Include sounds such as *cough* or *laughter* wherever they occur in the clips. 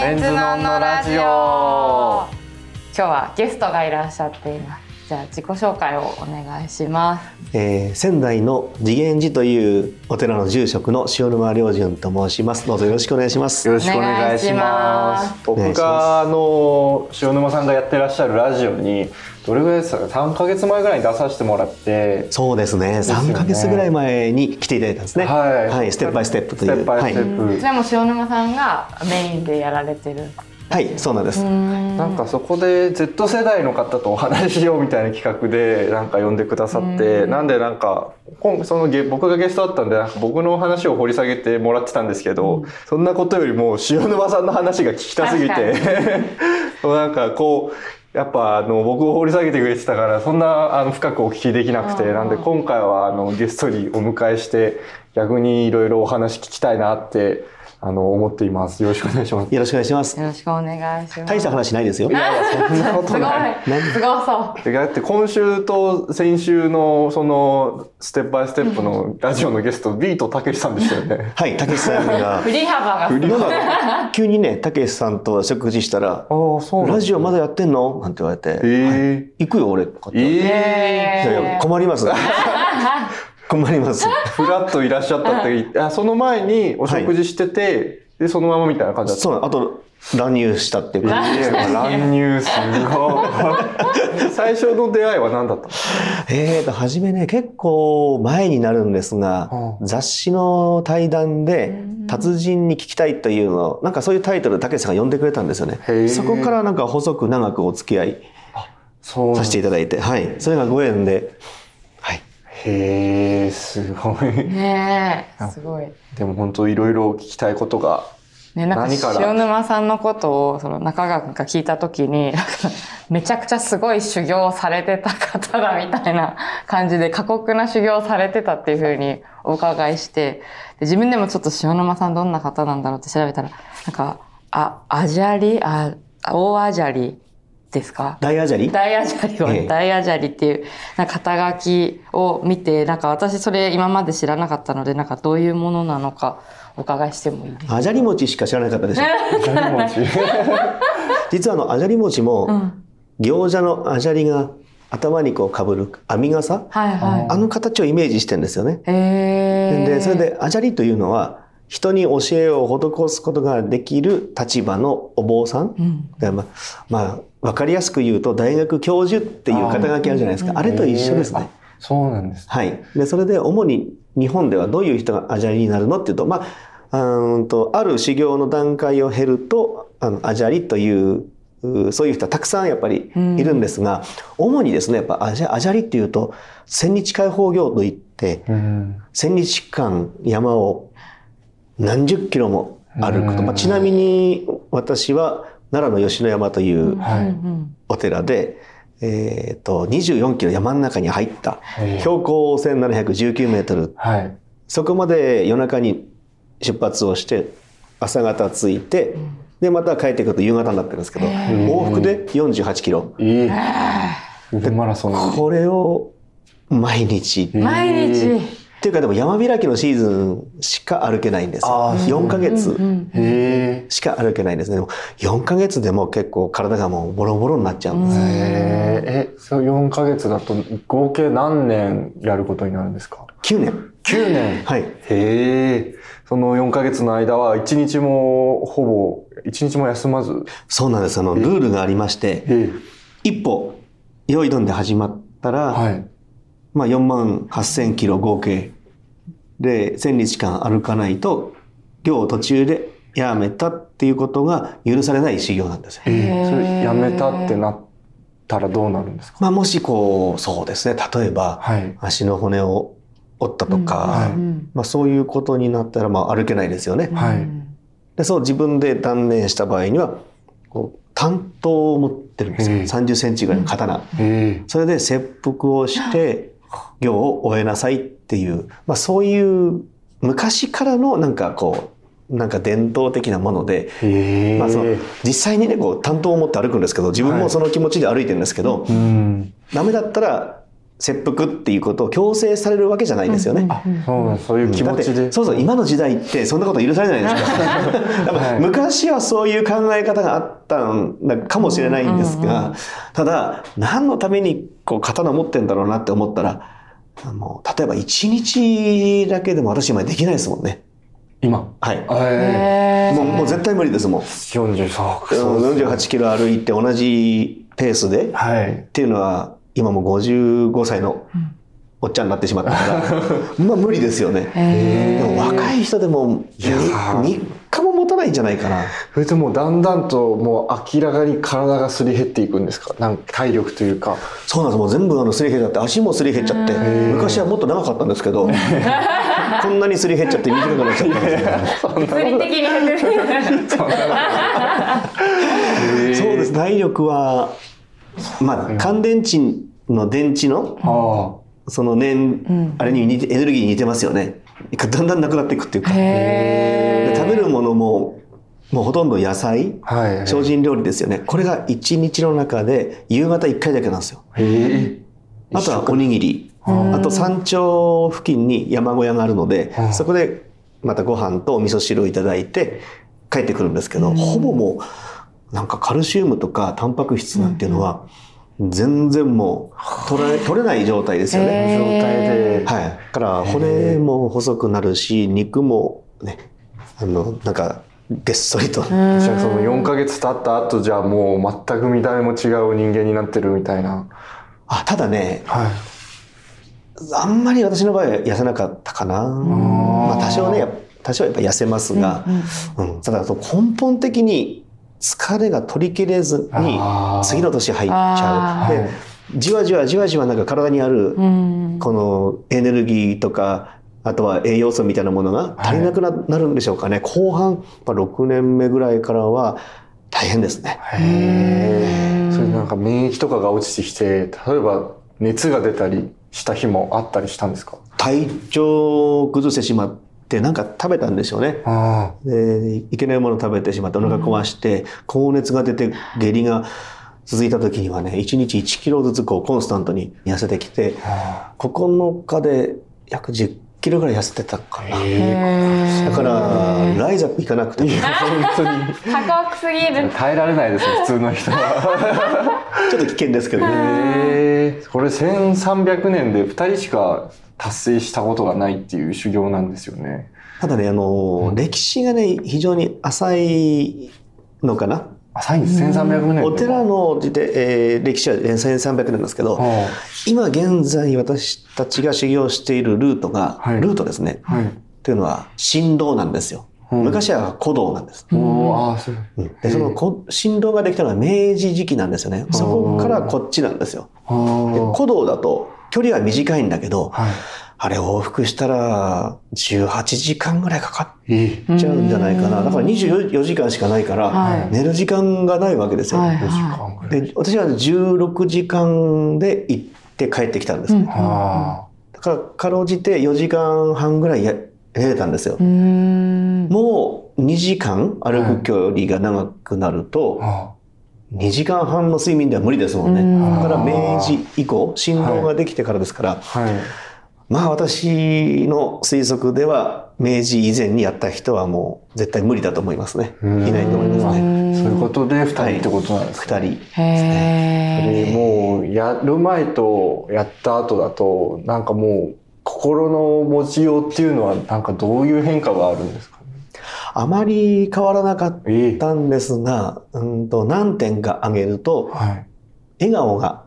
メンズノンノラジオ。今日はゲストがいらっしゃっていますじゃあ自己紹介をお願いします。えー、仙台の次元寺というお寺の住職の塩沼良純と申します。どうぞよろしくお願いします。よろしくお願いします。僕があの塩沼さんがやってらっしゃるラジオにどれぐらいですか3か月前ぐらいに出させてもらって。そうですね。すね。3か月ぐらい前に来ていただいたんですね。はい、はい、ステップバイステップという。ステップバイステップ、はい、それも塩沼さんがメインでやられてるはいそうなんです。なんかそこで Z 世代の方とお話ししようみたいな企画でなんか呼んでくださってなんでなんかその僕がゲストだったんでなんか僕の話を掘り下げてもらってたんですけど、うん、そんなことよりも塩沼さんの話が聞きたすぎて *laughs* なんかこうやっぱあの僕を掘り下げてくれてたからそんなあの深くお聞きできなくてなんで今回はあのゲストにお迎えして逆にいろいろお話聞きたいなってあの思っています。よろしくお願いします。よろしくお願いします。よろしくお願いします。大した話ないですよ。いやそんなことない。すごそう。だって今週と先週のそのステップバイステップのラジオのゲスト、ビートたけしさんでしたよね。*laughs* はい、たけしさんが。振り幅が。振り幅急にね、たけしさんと食事したら、あそうラジオまだやってんの？なんて言われて、えー、行くよ俺。ええー、困ります。*laughs* 困ります。*laughs* ふらっといらっしゃったって言って、あその前にお食事してて、はい、で、そのままみたいな感じだった。そう、あと、乱入したっていう感じで。乱入 *laughs* すごい。最初の出会いは何だったの？えーと、初めね、結構前になるんですが、雑誌の対談で、達人に聞きたいというのなんかそういうタイトル、たけしさんが呼んでくれたんですよね。そこからなんか細く長くお付き合いさせていただいて、はい。それがご縁で、へえすごい。ねすごい。でも本当いろいろ聞きたいことがね、なんか塩沼さんのことをその中川君が聞いた時にめちゃくちゃすごい修行されてた方だみたいな感じで過酷な修行されてたっていうふうにお伺いしてで自分でもちょっと塩沼さんどんな方なんだろうって調べたらなんかあアジャリあ大アジャリですか？大アジャリ？大アジャリは、ええ、大アジャリっていうな肩書きを見てなんか私それ今まで知らなかったのでなんかどういうものなのかお伺いしてもいいですか？アジャリ餅しか知らなかったでしょ *laughs* *laughs* 実はあのアジャリ餅も、うん、餃子のアジャリが頭にこうかぶる編み笠、はいはい、あの形をイメージしてるんですよね。でそれでアジャリというのは人に教えを施すことができる立場のお坊さん、うん、でまあ、まあ、分かりやすく言うと大学教授っていう肩書きあるじゃないですか。あれと一緒ですね。そうなんです、はい。で、それで主に日本ではどういう人がアジャリになるのっていうと、まあ、うんと、ある修行の段階を経ると、あの、アジャリというそういう人はたくさんやっぱりいるんですが、うん、主にですね、やっぱアジャアジャリっていうと、千日開放業といって、うん、千日間山を何十キロも歩くと。まあ、ちなみに私は奈良の吉野山というお寺で、えっ、ー、と、24キロ山の中に入った、標高1719メートル、はい、そこまで夜中に出発をして、朝方着いて、で、また帰ってくると夕方になってるんですけど、往復で48キロ。えー、マラソン。これを毎日。毎日。っていうかでも山開きのシーズンしか歩けないんですよ。4ヶ月しか歩けないんですね。でも4ヶ月でも結構体がもうボロボロになっちゃうんです。え、そう4ヶ月だと合計何年やることになるんですか ?9 年。9年はい。へえ。その4ヶ月の間は1日もほぼ、1日も休まず？そうなんです。あの、ルールがありまして、一歩、用意どんで始まったら、はいまあ、4万8000キロ合計で1000日間歩かないと今日途中でやめたっていうことが許されない修行なんですよ。それやめたってなったらどうなるんですか、まあ、もしこうそうですね。例えば、足の骨を折ったとか、はい、まあ、そういうことになったらまあ歩けないですよね。はい、でそう自分で断念した場合にはこう担当を持ってるんですよ。30センチぐらいの刀。それで切腹をして行を終えなさいっていう、まあ、そういう昔からのなんかこうなんか伝統的なもので、まあ、その実際にねこう担当を持って歩くんですけど自分もその気持ちで歩いてるんですけど、はい、ダメだったら切腹っていうことを強制されるわけじゃないですよね。そうなんそういう気持ちで。そうそう今の時代ってそんなこと許されないですか昔はそういう考え方があったのかもしれないんですが、ただ何のためにこう刀持ってんだろうなって思ったらもう例えば1日だけでも私今できないですもんね。今？はい。えへもうもう絶対無理ですもん。ー、40そううん48キロ歩いて同じペースではい。っていうのは今もう55歳のおっちゃんになってしまったから、*laughs* まあ無理ですよね。えでも若い人でもいやー3日も持たないんじゃないかな。それともうだんだんともう明らかに体がすり減っていくんですか？なんか体力というか。そうなんです。もう全部あのすり減っちゃって、足もすり減っちゃって、昔はもっと長かったんですけど、*laughs* こんなにすり減っちゃって短くなっちゃったんですよ物理的に減ってる。そうです。体力は、まあ、乾電池の電池の、あその念、あれに似て、エネルギーに似てますよね。だんだんなくなっていくっていうか。食べるものも、もうほとんど野菜、あ。はい。精進料理ですよね。これが1日の中で夕方1回だけなんですよ。えあとはおにぎり。あと山頂付近に山小屋があるので、そこでまたご飯とお味噌汁をいただいて帰ってくるんですけど、ほぼもうなんかカルシウムとかタンパク質なんていうのは全然もう取れ取れない状態ですよね。状態で。はい。だから骨も細くなるし、肉もね、あの、なんかげっそりと。じゃあその4ヶ月経った後じゃあもう全く見た目も違う人間になってるみたいな。あ、ただね、はい。あんまり私の場合は痩せなかったかな。まあ多少ね、多少はやっぱ痩せますが、うんただ根本的に疲れが取り切れずに次の年入っちゃあう。で、じわじわじわじわなんか体にあるうん。このエネルギーとか、あとは栄養素みたいなものが足りなくな,、なるんでしょうかね。後半、やっぱ6年目ぐらいからは大変ですね。へえ。それなんか免疫とかが落ちてきて、例えば熱が出たりした日もあったりしたんですか？体調を崩してしまって、なんか食べたんでしょうね。あでいけないもの食べてしまってお腹壊して、高熱が出て下痢が続いた時にはね1日1キロずつこうコンスタントに痩せてきてあ。9日で約10キロぐらい痩せてたかな。だからライザップ行かなくても本当に。過酷すぎる。耐えられないですよ、普通の人は。*laughs* ちょっと危険ですけどねへえ。これ1300年で2人しか達成したことがないっていう修行なんですよね。ただねあの歴史がね非常に浅いのかな？浅いんです、1300年。お寺のえー歴史は1300年なんですけど、は今現在私たちが修行しているルートが、はいルートですね、い。はい。というのは神道なんですよ。うん昔は古道なんです。おーああ、そう。うんでそのこ神道ができたのは明治時期なんですよね。そこからこっちなんですよ。古道だと距離は短いんだけど、はい。あれ往復したら18時間ぐらいかかえっちゃうんじゃないかな。だから24時間しかないから、はい寝る時間がないわけですよ。はい4時間ぐらい。で私は16時間で行って帰ってきたんですね。あだからかろうじて4時間半ぐらいや寝れたんですよ。うん。もう2時間歩く距離が長くなると、あ。2時間半の睡眠では無理ですもんね。うんだから明治以降、振動ができてからですから、はい。まあ私の推測では、明治以前にやった人はもう絶対無理だと思いますね。いうんないと思いますね。そういうことで2人ってことなんですか、二人。へでもうやる前とやった後だとなんかもう心の持ちようっていうのはなんかどういう変化があるんですか？ねあまり変わらなかっええたんですが、うんと何点か挙げると、はい。笑顔が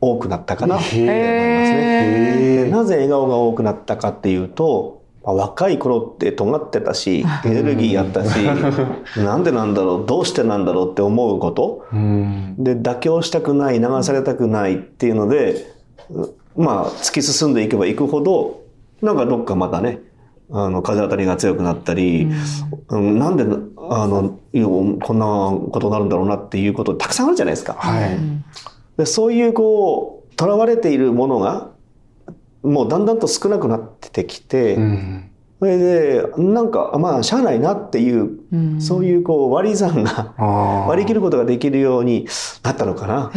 多くなったかな。って思いますね。なぜ笑顔が多くなったかっていうと、まあ若い頃って尖ってたし、*laughs* エネルギーあったし、*laughs* なんでなんだろう、どうしてなんだろうって思うこと、うん。で、妥協したくない、流されたくないっていうので、うまあ、突き進んでいけばいくほど、なんかどっかまたね、あの、風当たりが強くなったり、うん。なんで、あの、こんなことになるんだろうなっていうことたくさんあるじゃないですか。はい。でそういうこう、囚われているものが、もうだんだんと少なくなってきて、うん。それで、なんか、まあ、しゃあないなっていう、うん。そういうこう割り算が、割り切ることができるようになったのかな。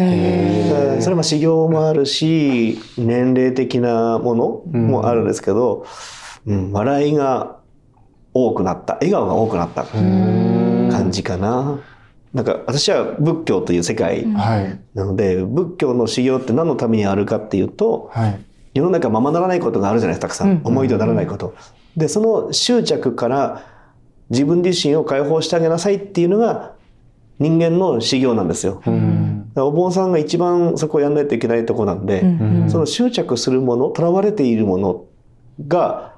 それは修行もあるし、年齢的なものもあるんですけど、うん、笑いが多くなった、笑顔が多くなった感じかな。なんか私は仏教という世界はい。なので、仏教の修行って何のためにあるかっていうと、はい。世の中ままならないことがあるじゃないですか、たくさん。うん思いとならないこと。で、その執着から自分自身を解放してあげなさいっていうのが人間の修行なんですよ。うん。お坊さんが一番そこをやんないといけないとこなんで、うんその執着するもの、囚われているものが、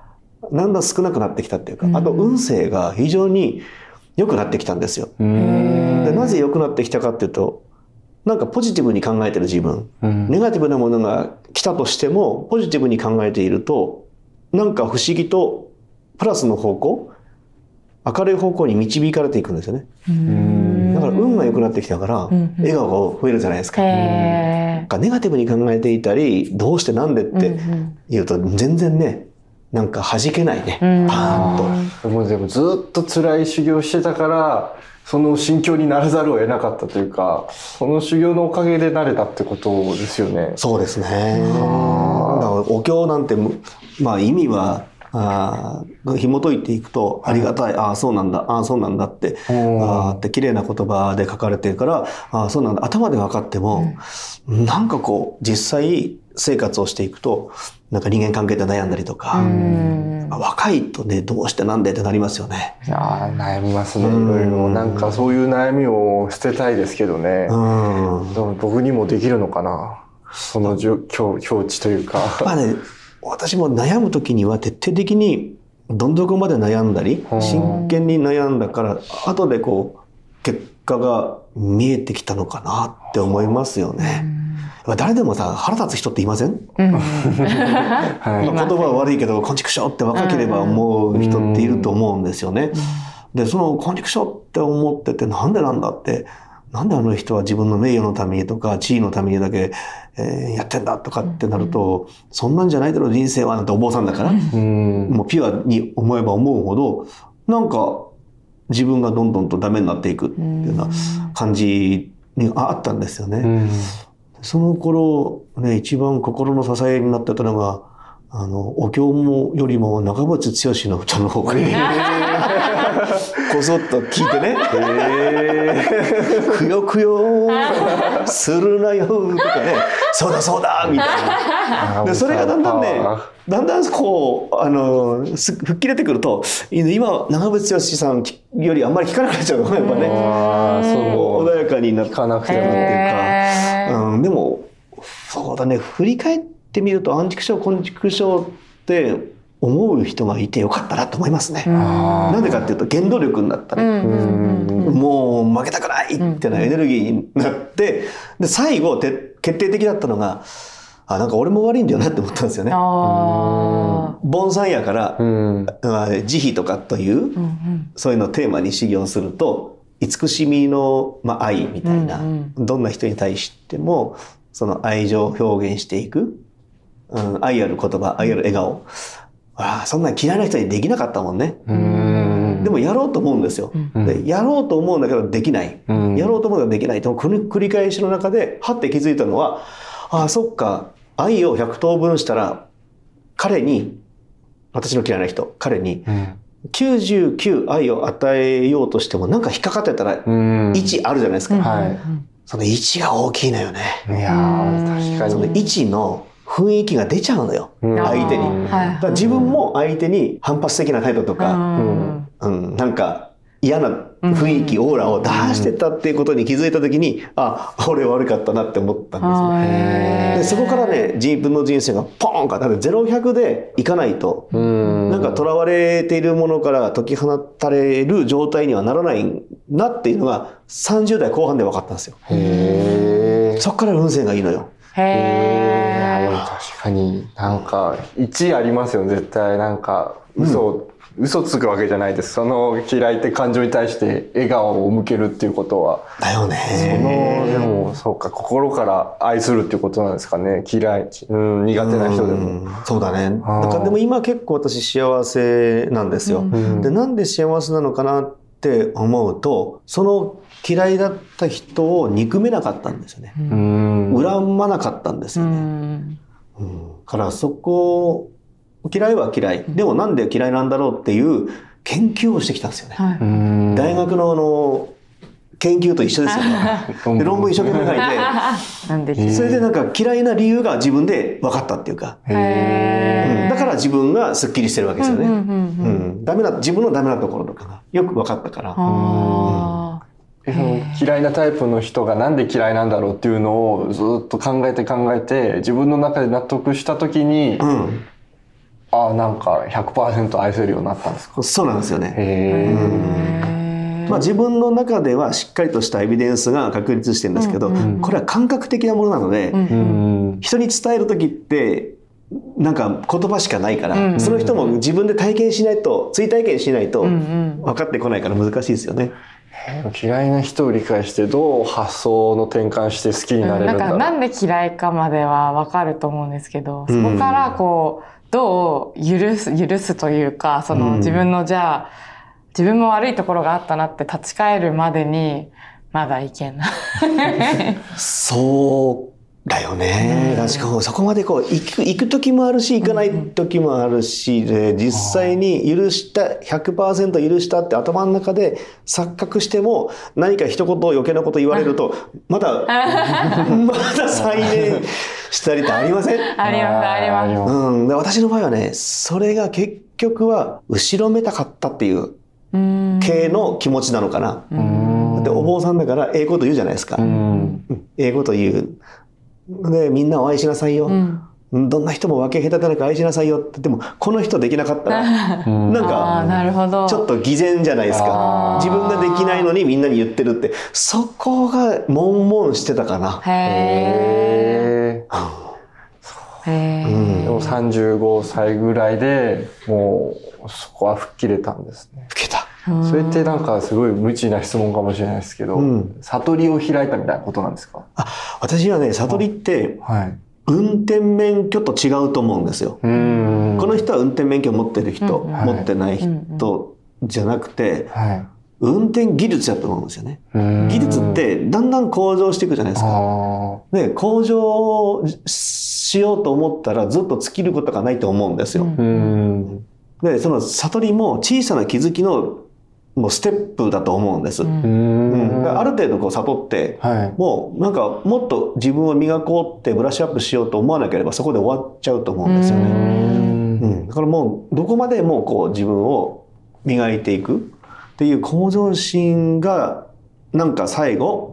だんだん少なくなってきたっていうか、うんあと運勢が非常に良くなってきたんですよ。うん。でなぜ良くなってきたかっていうと、なんかポジティブに考えてる自分、うんネガティブなものが来たとしても、ポジティブに考えていると、なんか不思議とプラスの方向、明るい方向に導かれていくんですよね。うんだから運が良くなってきたから、ん笑顔が増えるじゃないですか。ネガティブに考えていたり、どうしてなんでっーて言うと、全然ね、なんか弾けないね。うんパーンと。でもでもずっと辛い修行してたからその心境にならざるを得なかったというかその修行のおかげでなれたってことですよね。そうですね。だからお経なんて、まあ意味は、あー紐解いていくと、ありがたい、ああ、そうなんだ、ああ、そうなんだって、うんあーって綺麗な言葉で書かれてるから、ああ、そうなんだ、頭で分かっても、なんかこう、実際生活をしていくと、なんか人間関係で悩んだりとか、うん若いとね、どうしてなんでってなりますよね。いやー悩みますねいうんろいろなんかそういう悩みを捨てたいですけどねうん。でも僕にもできるのかなその境境境地というか。まあね、私も悩む時には徹底的にどん底まで悩んだりうん真剣に悩んだから後でこう結果が見えてきたのかなって思いますよね。誰でもさ腹立つ人っていません、うん *laughs* はいまあ、言葉は悪いけど「こんちくしょう」って若ければ思う人っていると思うんですよね。でその「こんちくしょう」って思っててなんでなんだ？ってなんであの人は自分の名誉のためにとか地位のためにだけ、えーやってんだとかってなると、そんなんじゃないだろう人生はなんてお坊さんだから、うん。もうピュアに思えば思うほどなんか自分がどんどんとダメになっていくっていうような感じにあったんですよね。その頃ね一番心の支えになってたのがあのお経もよりも中渕剛の歌の方が *laughs* こそっと聞いてね「くよくよするなよ」とかね「そうだそうだ」みたいな。でそれがだんだんねだんだんこうあのす吹っ切れてくると今長渕剛さんよりあんまり聞かなくなっちゃうのやっぱね。そう。穏やかになって聞かなくてもっていうかへーうん、でもそうだね。振り返ってみるとアンチクショーコンチクショーって思う人がいてよかったなと思いますね。あなんでかっていうと原動力になったね。もう負けたくないってなエネルギーになって、で最後て決定的だったのがあなんか俺も悪いんだよなって思ったんですよね。あ盆栽やから、慈悲とかという、そういうのをテーマに修行すると慈しみの、まあ、愛みたいな、うん。どんな人に対してもその愛情を表現していく、うん、愛ある言葉愛ある笑顔ああそんな嫌いな人にできなかったもんね、うん。でもやろうと思うんですよ、うん。でやろうと思うんだけどできない、うん。やろうと思うけどできない。と繰り繰り返しの中ではって気づいたのはああそっか。愛を100等分したら彼に私の嫌いな人彼にうん。99愛を与えようとしてもなんか引っかかってたらうん。1あるじゃないですか。はい。その1が大きいのよね。いやー確かそのに1の雰囲気が出ちゃうのよ。うん相手に。うんだから自分も相手に反発的な態度とうか、んうん、なんか嫌な雰囲気、オーラを出してたっていうことに気づいた時に、あ、俺悪かったなって思ったんですよ。へーでそこからね自分の人生がポーンかだって0100でいかないとうんなんか囚われているものから解き放たれる状態にはならないなっていうのが30代後半で分かったんですよ。へえそこから運勢がいいのよ。へー確確かになんか1ありますよ絶対。なんか嘘、うん、嘘つくわけじゃないです。その嫌いって感情に対して笑顔を向けるっていうことは。だよね。そのでもそうか心から愛するっていうことなんですかね。嫌い、うん、苦手な人でも、うそうだね。なんかでも今結構私幸せなんですよ、うん、でなんで幸せなのかなって思うとその嫌いだった人を憎めなかったんですよね。恨まなかったんですよね。うん、からそこ嫌いは嫌い。でもなんで嫌いなんだろうっていう研究をしてきたんですよね。はい、大学のあの研究と一緒ですよね。*laughs* で論文一生懸命書いて。*laughs* それでなんか嫌いな理由が自分で分かったっていうか、うん、だから自分がすっきりしてるわけですよね。うん、ダメな自分のダメなところとかがよく分かったから。うんその嫌いなタイプの人がなんで嫌いなんだろうっていうのをずっと考えて考えて自分の中で納得した時に、うん、ああなんか100%愛せるようになったんですか？そうなんですよね。へまあ、自分の中ではしっかりとしたエビデンスが確立してるんですけど、うんうん、これは感覚的なものなので、うん、人に伝える時ってなんか言葉しかないから、うんうん、その人も自分で体験しないと追体験しないと分かってこないから難しいですよね。嫌いな人を理解してどう発想の転換して好きになれるんだろう、うん、なんで嫌いかまでは分かると思うんですけどそこからこうどう許す許すというかその自分のじゃあ自分も悪いところがあったなって立ち返るまでにまだいけない。*laughs* そうだよね。確かにそこまでこう行く行く時もあるし行かない時もあるしで実際に許した100%許したって頭の中で錯覚しても何か一言余計なこと言われるとまだ *laughs* まだ再燃したりってありません？ありますあります。うん、で私の場合はねそれが結局は後ろめたかったっていう系の気持ちなのかな。でお坊さんだからええこと言うじゃないですか。ええこと言う。で、みんなを愛しなさいよ。うん、どんな人も分け隔てなく愛しなさいよってでもこの人できなかったらなんかちょっと偽善じゃないですか。自分ができないのにみんなに言ってるって。そこが悶々してたかな。へえ、うん、でも35歳ぐらいでもうそこは吹っ切れたんですね。吹けたそれってなんかすごい無知な質問かもしれないですけど、うん、悟りを開いたみたいなことなんですか？あ私はね悟りって、はい、運転免許と違うと思うんですよ。この人は運転免許を持ってる人、うん、持ってない人じゃなくて、はい、運転技術やと思うんですよね。技術ってだんだん向上していくじゃないですか。で向上しようと思ったらずっと尽きることがないと思うんですよ。でその悟りも小さな気づきのもうステップだと思うんです。うん、ある程度こう悟って、はい、もうなんかもっと自分を磨こうってブラッシュアップしようと思わなければそこで終わっちゃうと思うんですよね。うん、だからもうどこまでもこう自分を磨いていくっていう向上心がなんか最後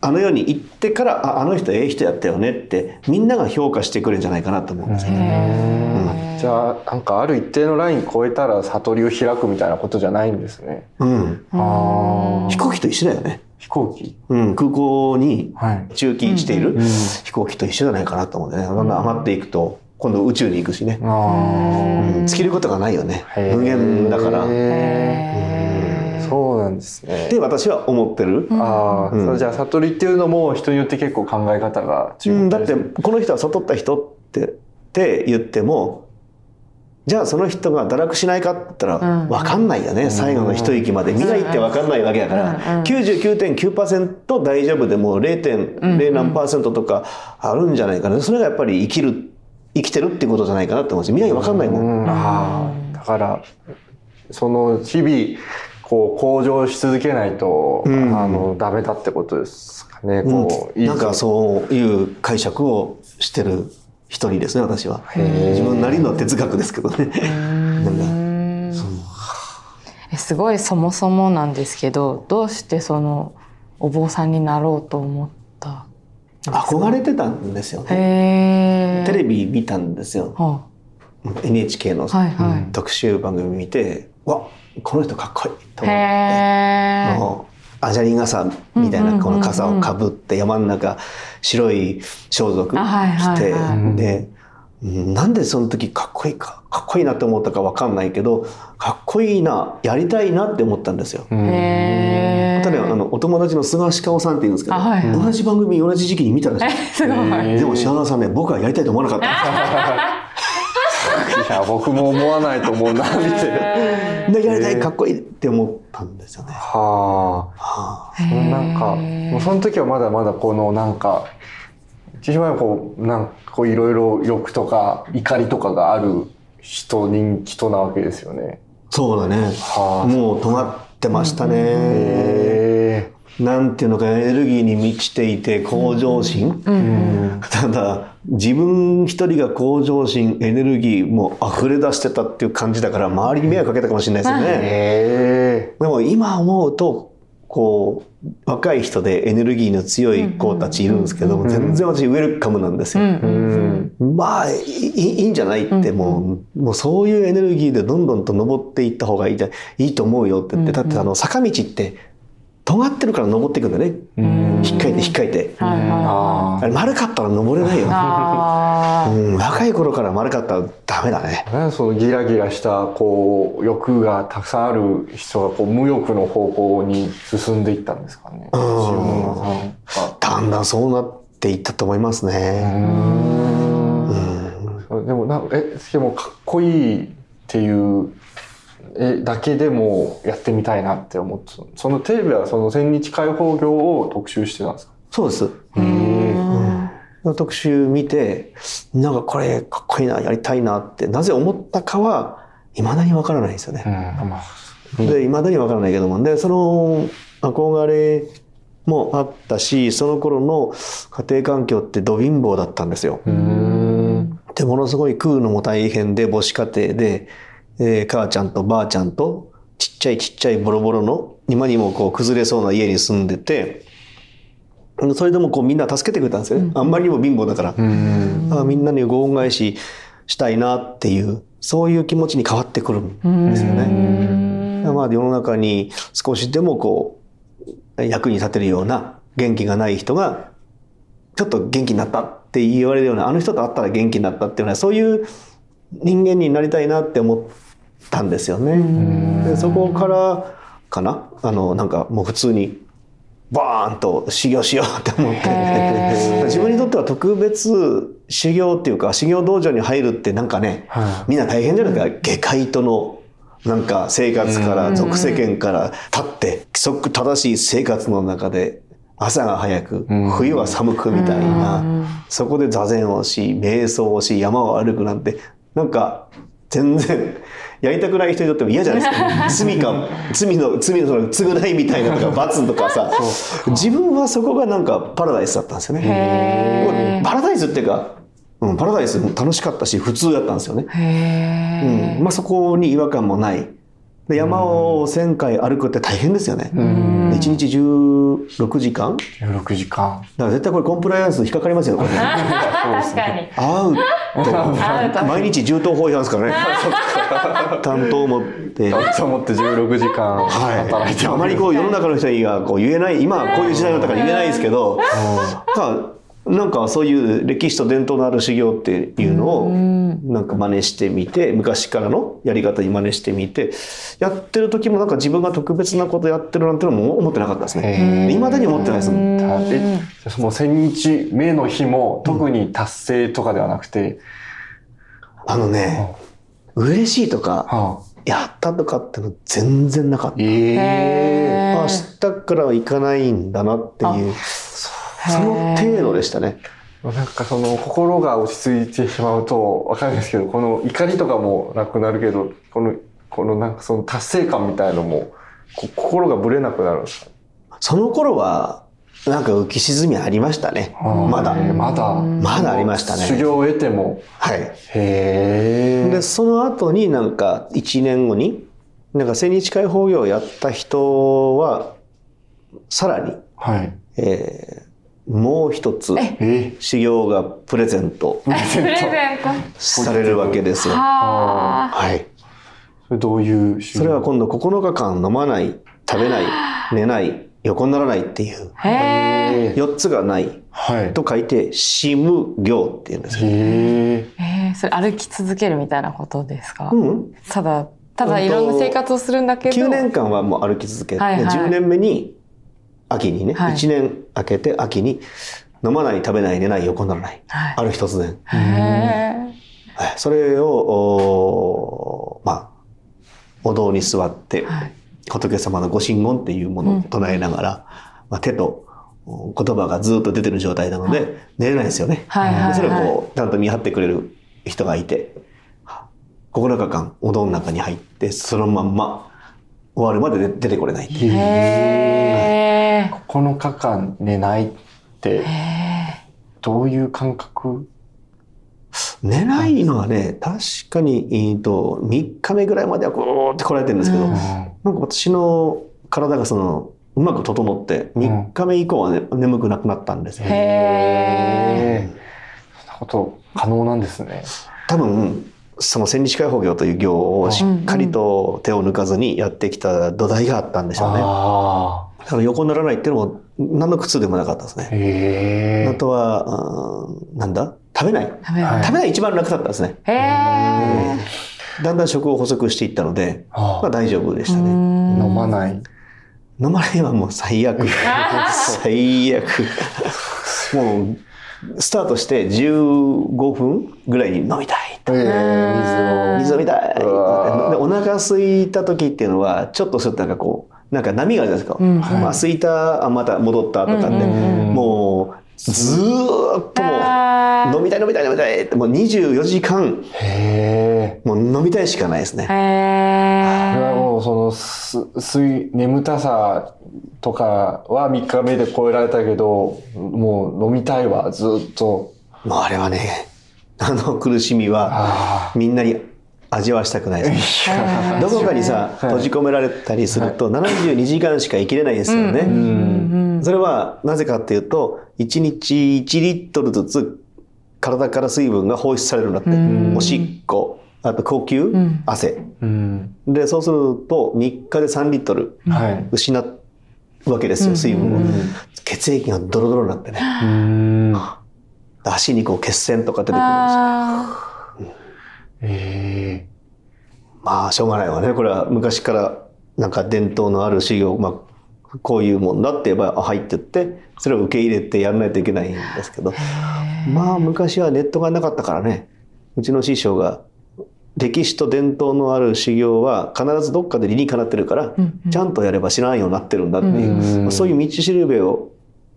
あの世に行ってからああの人ええ人やったよねってみんなが評価してくれるんじゃないかなと思うんですよ。ね。うん、じゃあなんかある一定のライン超えたら悟りを開くみたいなことじゃないんですね。うん、あ飛行機と一緒だよね。飛行機、うん、空港に駐機している飛行機と一緒じゃないかなと思うんでね。だんだん上がっていくと今度宇宙に行くしね。うん、尽きることがないよね。無限だから。そうなんですね。で私は思ってる。ああ、うん、じゃあ悟りっていうのも人によって結構考え方が違う、うん、だってこの人は悟った人ってって言っても。じゃあその人が堕落しないかって言ったら分かんないよね、うん、最後の一息まで見ないって分かんないわけだから、うん、99.9%大丈夫でも0.0何パーセントとかあるんじゃないかな。それがやっぱり生きる生きてるってことじゃないかなって思うんです見ない分かんないもん。あだからその日々こう向上し続けないと、うん、あのダメだってことですかね。こう、うん、なんかそういう解釈をしてる一人ですね私は。自分なりの哲学ですけどね。すごいそもそもなんですけどどうしてそのお坊さんになろうと思った憧れてたんですよね。テレビ見たんですよ。はあ、NHK の特集番組見て、はいはい、わこの人かっこいいと思って。もうアジャリ傘みたいなこの傘をかぶって山の中白い装束着てでうんなんでその時かっこいいか、かっこいいなって思ったかわかんないけど、かっこいいな、やりたいなって思ったんですよ。へ例えばあのお友達の菅鹿尾さんって言うんですけど、あはい同じ番組同じ時期に見たんですよ。でも島田さんね、僕はやりたいと思わなかったん *laughs* いや僕も思わないと思うな *laughs* 見てですよ。*laughs* で、やりたい、かっこいいって思ったんですよね。はあはあそのなんかその時はまだまだこのなんか一番こうなんかこういろいろ欲とか怒りとかがある人人人なわけですよね。そうだね。はあもう尖ってましたね。へなんていうのかエネルギーに満ちていて向上心、えうんただ自分一人が向上心エネルギーもう溢れ出してたっていう感じだから周りに迷惑かけたかもしれないですよね。へでも今思うとこう若い人でエネルギーの強い子たちいるんですけども、全然私ウェルカムなんですよ。まあいいんじゃないってもう,、もうそういうエネルギーでどんどんと登っていった方がいいいいと思うよって言って、だってあの坂道って尖ってるから登っていくんだね。うん引っかいて引っかいて。はいはああれ丸かったら登れないようん、若い頃から丸かったらダメだね。あねそのギラギラしたこう欲がたくさんある人がこう無欲の方向に進んでいったんですかね。だんだんそうなっていったと思いますね。うんでもなえでもかっこいいっていうえだけでもやってみたいなって思ってたそのテレビはその千日開放業を特集してたんですか？そうです。ーうん特集見て、なんかこれかっこいいな、やりたいなって、なぜ思ったかは、未だにわからないんですよね。うんまあで、未だにわからないけども、で、その憧れもあったし、その頃の家庭環境ってど貧乏だったんですよ。うんで、ものすごい食うのも大変で、母子家庭で、えー母ちゃんとばあちゃんと、ちっちゃいちっちゃいボロボロの、今にもこう崩れそうな家に住んでて、それでもこうみんな助けてくれたんですよね。あんまりにも貧乏だから。うんあみんなにご恩返ししたいなっていう、そういう気持ちに変わってくるんですよね。まあ世の中に少しでもこう、役に立てるような元気がない人が、ちょっと元気になったって言われるような、あの人と会ったら元気になったっていうのは、そういう人間になりたいなって思ったんですよね。でそこからかな、あの、なんかもう普通に、バーンと修行しようって思って。自分にとっては特別修行っていうか修行道場に入るってなんかね、はみんな大変じゃないですか。下界とのなんか生活から俗世間から立って規則正しい生活の中で朝が早くうん。冬は寒くみたいな。そこで座禅をし瞑想をし山を歩くなんてなんか全然やりたくない人にとっても嫌じゃないですか *laughs* 罪か罪の罪のその償いみたいなとか罰とかさ自分はそこがなんかパラダイスだったんですよね。へパラダイスっていうか、うん、パラダイスも楽しかったし普通だったんですよね。うんまあ、そこに違和感もない。で山を1000回歩くって大変ですよね。ー1日16時間だか16時間ら絶対これコンプライアンス引っかかりますよ、これ。*laughs* 確かに。アウアウトト。毎日銃刀法違反ですからね。*laughs* 担当を持って。と思って16時間働いてはい、あまりこう世の中の人にはこう言えない今はこういう時代だったから言えないですけど、まあなんかそういう歴史と伝統のある修行っていうのをなんか真似してみて昔からのやり方に真似してみてやってる時もなんか自分が特別なことやってるなんてのも思ってなかったですね。へいまだに思ってないですもん。えその千日目の日も特に達成とかではなくて、あのね、嬉しいとかはあ、やったとかっての全然なかった。えー。明日からは行かないんだなっていうその程度でしたね。なんかその心が落ち着いてしまうとわかるんですけどこの怒りとかもなくなるけどこのこのなんかその達成感みたいのもこ心がぶれなくなるんですかその頃はなんか浮き沈みありましたね。まだ。えーまだまだありましたね。修行を得てもはい。へえで、その後になんか1年後に、なんか千日開放業をやった人は、さらに、はいえーもう一つえ修行がプレゼントプレゼント。されるわけですよ。はあ。はい。それどういう修行？それは今度9日間飲まない、食べない、*gasps* 寝ない、横にならないっていう、へえ。4つがないはい。と書いて、死無行っていうんですよ。へえ。えー、それ歩き続けるみたいなことですか、うん。ただ、ただいろんな生活をするんだけど。9年間はもう歩き続けて、はいはい10年目に秋にね、はい。1年明けて秋に飲まない食べない寝ない横にならない、はい。ある日突然それをおまあお堂に座って、はい。仏様のご神言っていうものを唱えながら、まあ、手とお言葉がずっと出てる状態なので、寝れないですよね、はいはいはい。でそれをこうちゃんと見張ってくれる人がいて9日間お堂の中に入ってそのまんま終わるまで出てこれないっていうへえ。9日間寝ないって。どういう感覚？寝ないのはね、確かに、えーと、3日目ぐらいまではこうって来られてるんですけど、うんなんか私の体がその、うまく整って、3日目以降は、ね眠くなくなったんですよへね。え。そんなこと可能なんですね。多分、その千日解放業という行をしっかりと手を抜かずにやってきた土台があったんでしょうね。あだから横にならないっていうのも何の苦痛でもなかったですあ。ね。あとは、あーなんだ？食べない。食べない。食べない一番楽だったんですね。だんだん食を補足していったので、あまあ大丈夫でしたね。飲飲まない。飲まないはもう最悪。最悪。もう、スタートして15分ぐらいに飲みたい。ええ水飲みたい。お腹空いた時っていうのは、ちょっとするとなんかこう、なんか波があるじゃないですか。うんまあ、空いた、あ、また戻ったとかって、うんうんうんもう、ずーっともう、飲みたい飲みたい飲みたいって、もう24時間、へえ。もう飲みたいしかないですね。へこれはえ。もうそのす睡眠たさとかは3日目で超えられたけどもう飲みたいわずっともうあれはね、あの苦しみは、あみんなに味わわしたくないですね。はいどこかにさ、はい閉じ込められたりすると、72時間しか生きれないですよね。うんうんそれはなぜかっていうと、1日1リットルずつ体から水分が放出されるんだって。うんおしっこ、あと呼吸、ん。汗。うん。で、そうすると3日で3リットルはい。失うわけですよ、水分を。うん。血液がドロドロになってね。うん。足にこう血栓とか出てくるんですよ。あえまあ、しょうがないわね。これは昔からなんか伝統のある修行、まあ、こういうもんだって言えば、あはいって言って、それを受け入れてやらないといけないんですけど、まあ、昔はネットがなかったからね、うちの師匠が、歴史と伝統のある修行は必ずどっかで理にかなってるから、ちゃんとやれば知らんようになってるんだっていう、うんそういう道しるべを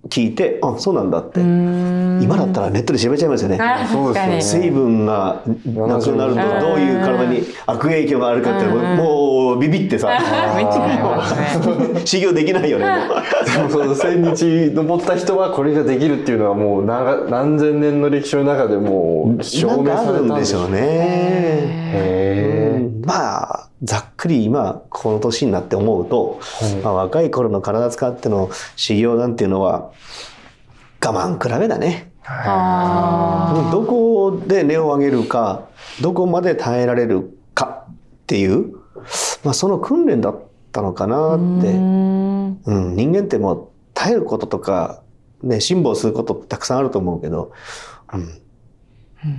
聞いて、あ、そうなんだって。ー今だったらネットで調べちゃいますよね。あそうですよね。水分がなくなるとどういう体に悪影響があるかっていうのももうビビってさ。*laughs* 修行できないよねその千日登った人はこれができるっていうのはもう長何千年の歴史の中でもう証明されたんでるんでしょうね。へえうんまあざっくり今この年になって思うと、まあ、若い頃の体使っての修行なんていうのは我慢比べだね。あどこで根を上げるかどこまで耐えられるかっていう、まあ、その訓練だったのかなーって。うん。うん、人間ってもう耐えることとか、ね、辛抱することたくさんあると思うけど、うん、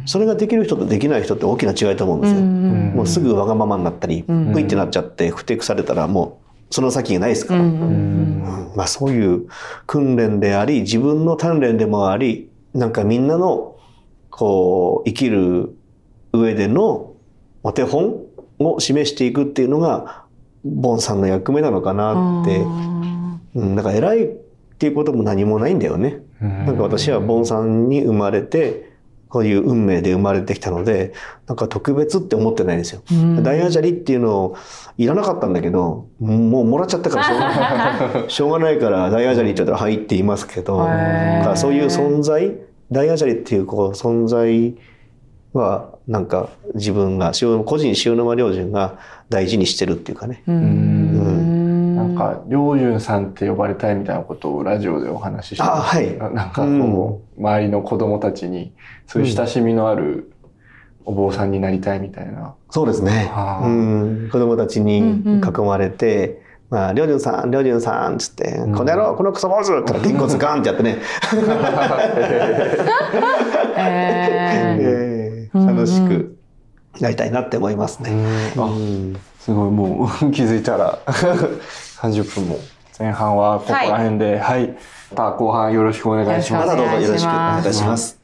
それができる人とできない人って大きな違いと思うんですよ。うんもうすぐわがままになったり、うん。グイってなっちゃってふてくされたらもうその先がないですから、うんうんまあ、そういう訓練であり自分の鍛錬でもありなんかみんなのこう生きる上でのお手本を示していくっていうのがボンさんの役目なのかなって。うん、だから偉いっていうことも何もないんだよね。なんか私はボンさんに生まれて、こういう運命で生まれてきたので、なんか特別って思ってないんですよ。うんダイヤ砂利っていうのをいらなかったんだけど、もうもらっちゃったからしょうがない。*laughs* しょうがないからダイヤ砂利って言ったらはいって言いますけど、だそういう存在、ダイヤ砂利っていうこう存在は、なんか自分が、塩個人塩沼良順が大事にしてるっていうかね。うんなんか良順さんって呼ばれたいみたいなことをラジオでお話ししてあはい。ななんかこう、周りの子供たちにそういう親しみのあるお坊さんになりたいみたいな。そうですね。うん、子供たちに囲まれて、まあ、りょうりゅんさん、りょうりゅんさん、つって、この野郎、このクソ坊主って言ったら、げんこつガンってやってね、*laughs* ええ。ー楽しくやりたいなって思いますね。あすごいもう *laughs* 気づいたら30分も前半はここら辺ではい、また後半よろしくお願いします。またどうぞよろしくお願いいたします。